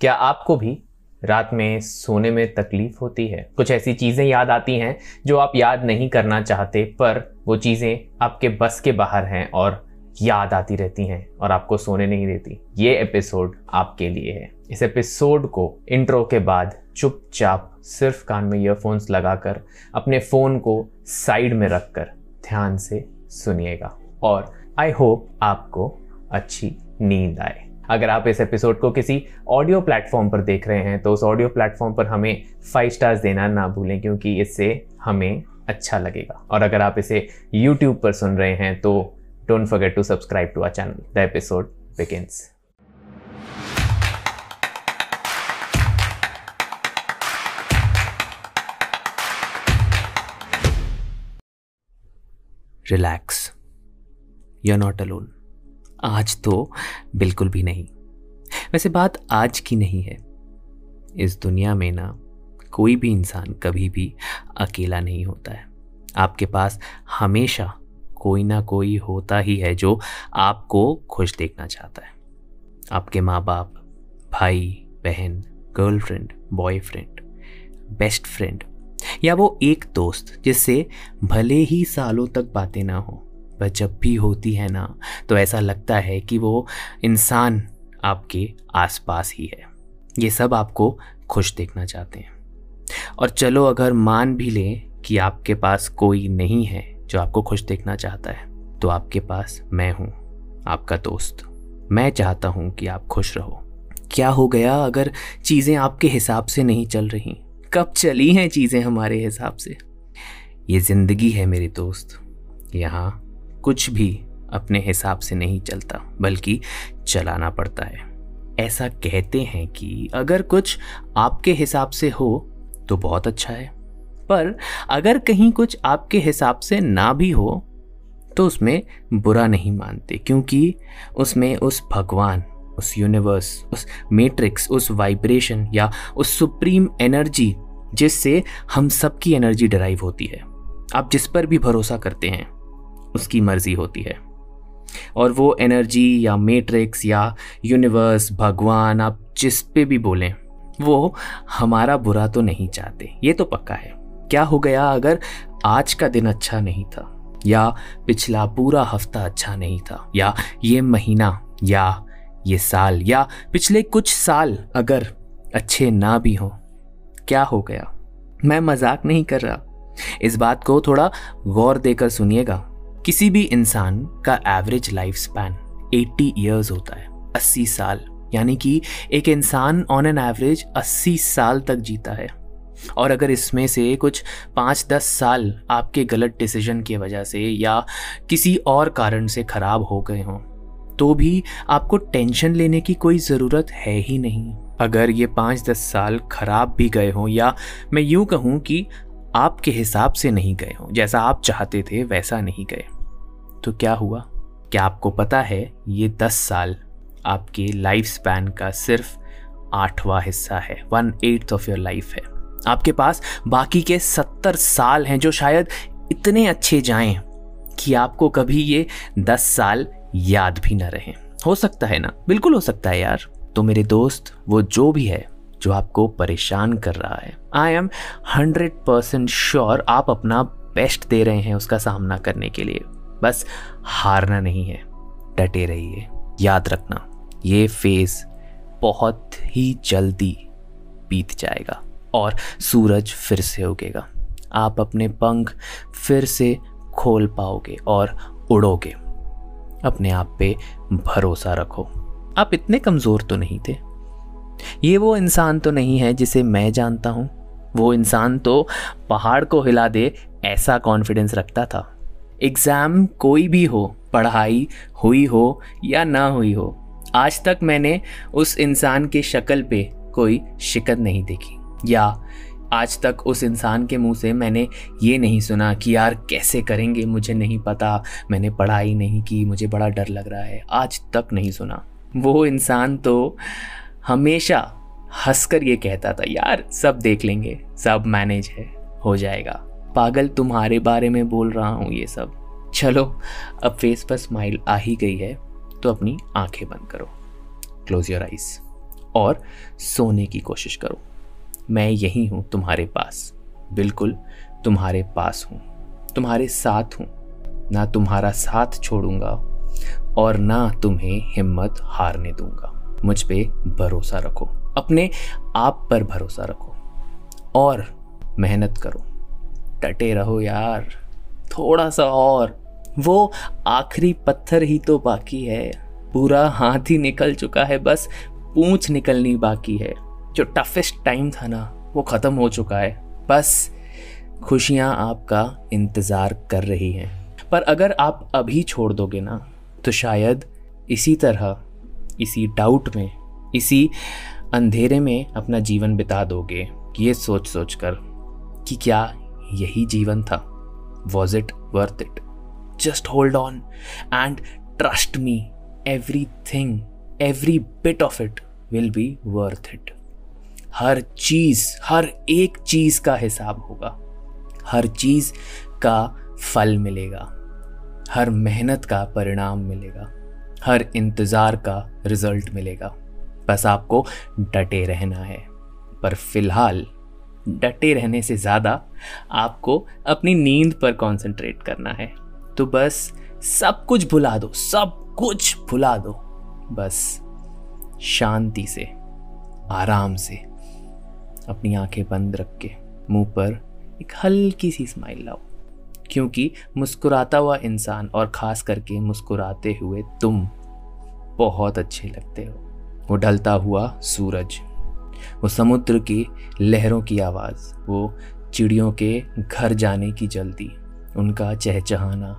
क्या आपको भी रात में सोने में तकलीफ़ होती है? कुछ ऐसी चीज़ें याद आती हैं जो आप याद नहीं करना चाहते, पर वो चीज़ें आपके बस के बाहर हैं और याद आती रहती हैं और आपको सोने नहीं देती। ये एपिसोड आपके लिए है। इस एपिसोड को इंट्रो के बाद चुपचाप सिर्फ़ कान में ईयरफोन्स लगाकर, अपने फ़ोन को साइड में रखकर ध्यान से सुनिएगा। और आई होप आपको अच्छी नींद आए। अगर आप इस एपिसोड को किसी ऑडियो प्लेटफॉर्म पर देख रहे हैं तो उस ऑडियो प्लेटफॉर्म पर हमें फाइव स्टार्स देना ना भूलें, क्योंकि इससे हमें अच्छा लगेगा। और अगर आप इसे यूट्यूब पर सुन रहे हैं तो don't forget to subscribe to our channel the episode begins relax you are not alone आज तो बिल्कुल भी नहीं। वैसे बात आज की नहीं है। इस दुनिया में ना कोई भी इंसान कभी भी अकेला नहीं होता है। आपके पास हमेशा कोई ना कोई होता ही है जो आपको खुश देखना चाहता है। आपके माँ बाप भाई, बहन, गर्लफ्रेंड, बॉयफ्रेंड, बेस्ट फ्रेंड या वो एक दोस्त जिससे भले ही सालों तक बातें ना हो वह जब भी होती है ना तो ऐसा लगता है कि वो इंसान आपके आसपास ही है। ये सब आपको खुश देखना चाहते हैं। और चलो अगर मान भी लें कि आपके पास कोई नहीं है जो आपको खुश देखना चाहता है तो आपके पास मैं हूँ, आपका दोस्त। मैं चाहता हूँ कि आप खुश रहो। क्या हो गया अगर चीज़ें आपके हिसाब से नहीं चल रही? कब चली हैं चीज़ें हमारे हिसाब से? ये ज़िंदगी है मेरे दोस्त। यहाँ कुछ भी अपने हिसाब से नहीं चलता, बल्कि चलाना पड़ता है। ऐसा कहते हैं कि अगर कुछ आपके हिसाब से हो तो बहुत अच्छा है। पर अगर कहीं कुछ आपके हिसाब से ना भी हो तो उसमें बुरा नहीं मानते, क्योंकि उसमें उस भगवान, उस यूनिवर्स उस मैट्रिक्स उस वाइब्रेशन या उस सुप्रीम एनर्जी जिससे हम सबकी एनर्जी डराइव होती है। आप जिस पर भी भरोसा करते हैं उसकी मर्ज़ी होती है। और वो एनर्जी या मैट्रिक्स या यूनिवर्स, भगवान, आप जिस पे भी बोलें, वो हमारा बुरा तो नहीं चाहते। ये तो पक्का है। क्या हो गया अगर आज का दिन अच्छा नहीं था? या पिछला पूरा हफ़्ता अच्छा नहीं था? या ये महीना, या ये साल, या पिछले कुछ साल अगर अच्छे ना भी हो, क्या हो गया? मैं मज़ाक नहीं कर रहा। इस बात को थोड़ा गौर देकर सुनिएगा। किसी भी इंसान का एवरेज लाइफ स्पैन 80 ईयर्स होता है 80 साल, यानी कि एक इंसान ऑन एन एवरेज 80 साल तक जीता है। और अगर इसमें से कुछ पाँच दस साल आपके गलत डिसीज़न की वजह से या किसी और कारण से ख़राब हो गए हों तो भी आपको टेंशन लेने की कोई ज़रूरत है ही नहीं। अगर ये पाँच दस साल खराब भी गए हों या मैं यूँ कहूँ कि आपके हिसाब से नहीं गए हों, जैसा आप चाहते थे, वैसा नहीं गए। तो क्या हुआ? क्या आपको पता है ये दस साल आपके लाइफ स्पैन का सिर्फ़ आठवां हिस्सा है? One eighth of your life है। आपके पास बाकी के सत्तर साल हैं जो शायद इतने अच्छे जाएँ कि आपको कभी ये दस साल याद भी ना रहे। हो सकता है ना? बिल्कुल हो सकता है यार। तो मेरे दोस्त, वो जो भी है, जो आपको परेशान कर रहा है I am hundred percent sure आप अपना बेस्ट दे रहे हैं उसका सामना करने के लिए। बस हारना नहीं है, डटे रहिए, याद रखना, ये फ़ेज़ बहुत ही जल्दी बीत जाएगा और सूरज फिर से उगेगा। आप अपने पंख फिर से खोल पाओगे और उड़ोगे। अपने आप पे भरोसा रखो। आप इतने कमज़ोर तो नहीं थे। ये वो इंसान तो नहीं है जिसे मैं जानता हूँ। वो इंसान तो पहाड़ को हिला दे ऐसा कॉन्फिडेंस रखता था। एग्ज़ाम कोई भी हो, पढ़ाई हुई हो या ना हुई हो, आज तक मैंने उस इंसान के शक्ल पे कोई शिकत नहीं देखी। या आज तक उस इंसान के मुँह से मैंने ये नहीं सुना कि यार कैसे करेंगे, मुझे नहीं पता, मैंने पढ़ाई नहीं की, मुझे बड़ा डर लग रहा है, आज तक नहीं सुना। वो इंसान तो हमेशा हंसकर ये कहता था, यार, सब देख लेंगे, सब मैनेज है, हो जाएगा। पागल तुम्हारे बारे में बोल रहा हूँ ये सब। चलो, अब फेस पर स्माइल आ ही गई है तो अपनी आँखें बंद करो। क्लोज योर आइज़ और सोने की कोशिश करो। मैं यही हूँ तुम्हारे पास। बिल्कुल तुम्हारे पास हूँ। तुम्हारे साथ हूँ। ना तुम्हारा साथ छोड़ूँगा और ना तुम्हें हिम्मत हारने दूँगा। मुझ पे भरोसा रखो। अपने आप पर भरोसा रखो और मेहनत करो। टटे रहो यार। थोड़ा सा और। वो आखिरी पत्थर ही तो बाकी है। पूरा हाथ ही निकल चुका है, बस पूंछ निकलनी बाकी है। जो टफेस्ट टाइम था ना, वो ख़त्म हो चुका है। बस खुशियाँ आपका इंतज़ार कर रही हैं। पर अगर आप अभी छोड़ दोगे ना तो शायद इसी तरह, इसी डाउट में, इसी अंधेरे में अपना जीवन बिता दोगे। ये सोच सोच कर कि क्या यही जीवन था। Was it worth it just hold on and trust me everything every bit of it will be worth it हर चीज़, हर एक चीज़ का हिसाब होगा। हर चीज़ का फल मिलेगा। हर मेहनत का परिणाम मिलेगा। हर इंतज़ार का रिज़ल्ट मिलेगा। बस आपको डटे रहना है। पर फ़िलहाल डटे रहने से ज़्यादा आपको अपनी नींद पर कंसंट्रेट करना है। तो बस सब कुछ भुला दो, सब कुछ भुला दो। बस शांति से, आराम से अपनी आँखें बंद रख के मुँह पर एक हल्की सी स्माइल लाओ। क्योंकि मुस्कुराता हुआ इंसान और ख़ास करके मुस्कुराते हुए तुम बहुत अच्छे लगते हो। वो ढलता हुआ सूरज। वो समुद्र की लहरों की आवाज़, वो चिड़ियों के घर जाने की जल्दी, उनका चहचहाना।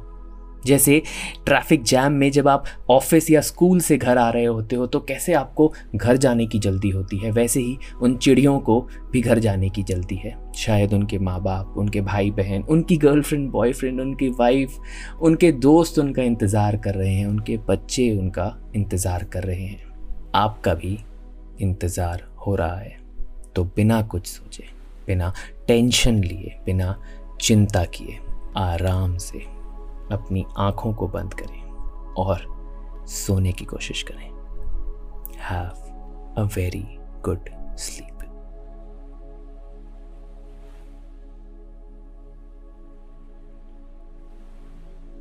जैसे ट्रैफ़िक जैम में जब आप ऑफ़िस या स्कूल से घर आ रहे होते हो तो कैसे आपको घर जाने की जल्दी होती है? वैसे ही उन चिड़ियों को भी घर जाने की जल्दी है। शायद उनके माँ बाप उनके भाई बहन उनकी गर्लफ्रेंड, बॉयफ्रेंड, उनकी वाइफ, उनके दोस्त उनका इंतज़ार कर रहे हैं, उनके बच्चे उनका इंतज़ार कर रहे हैं। आपका भी इंतज़ार हो रहा है तो बिना कुछ सोचे, बिना टेंशन लिए, बिना चिंता किए, आराम से अपनी आँखों को बंद करें और सोने की कोशिश करें। Have a very good sleep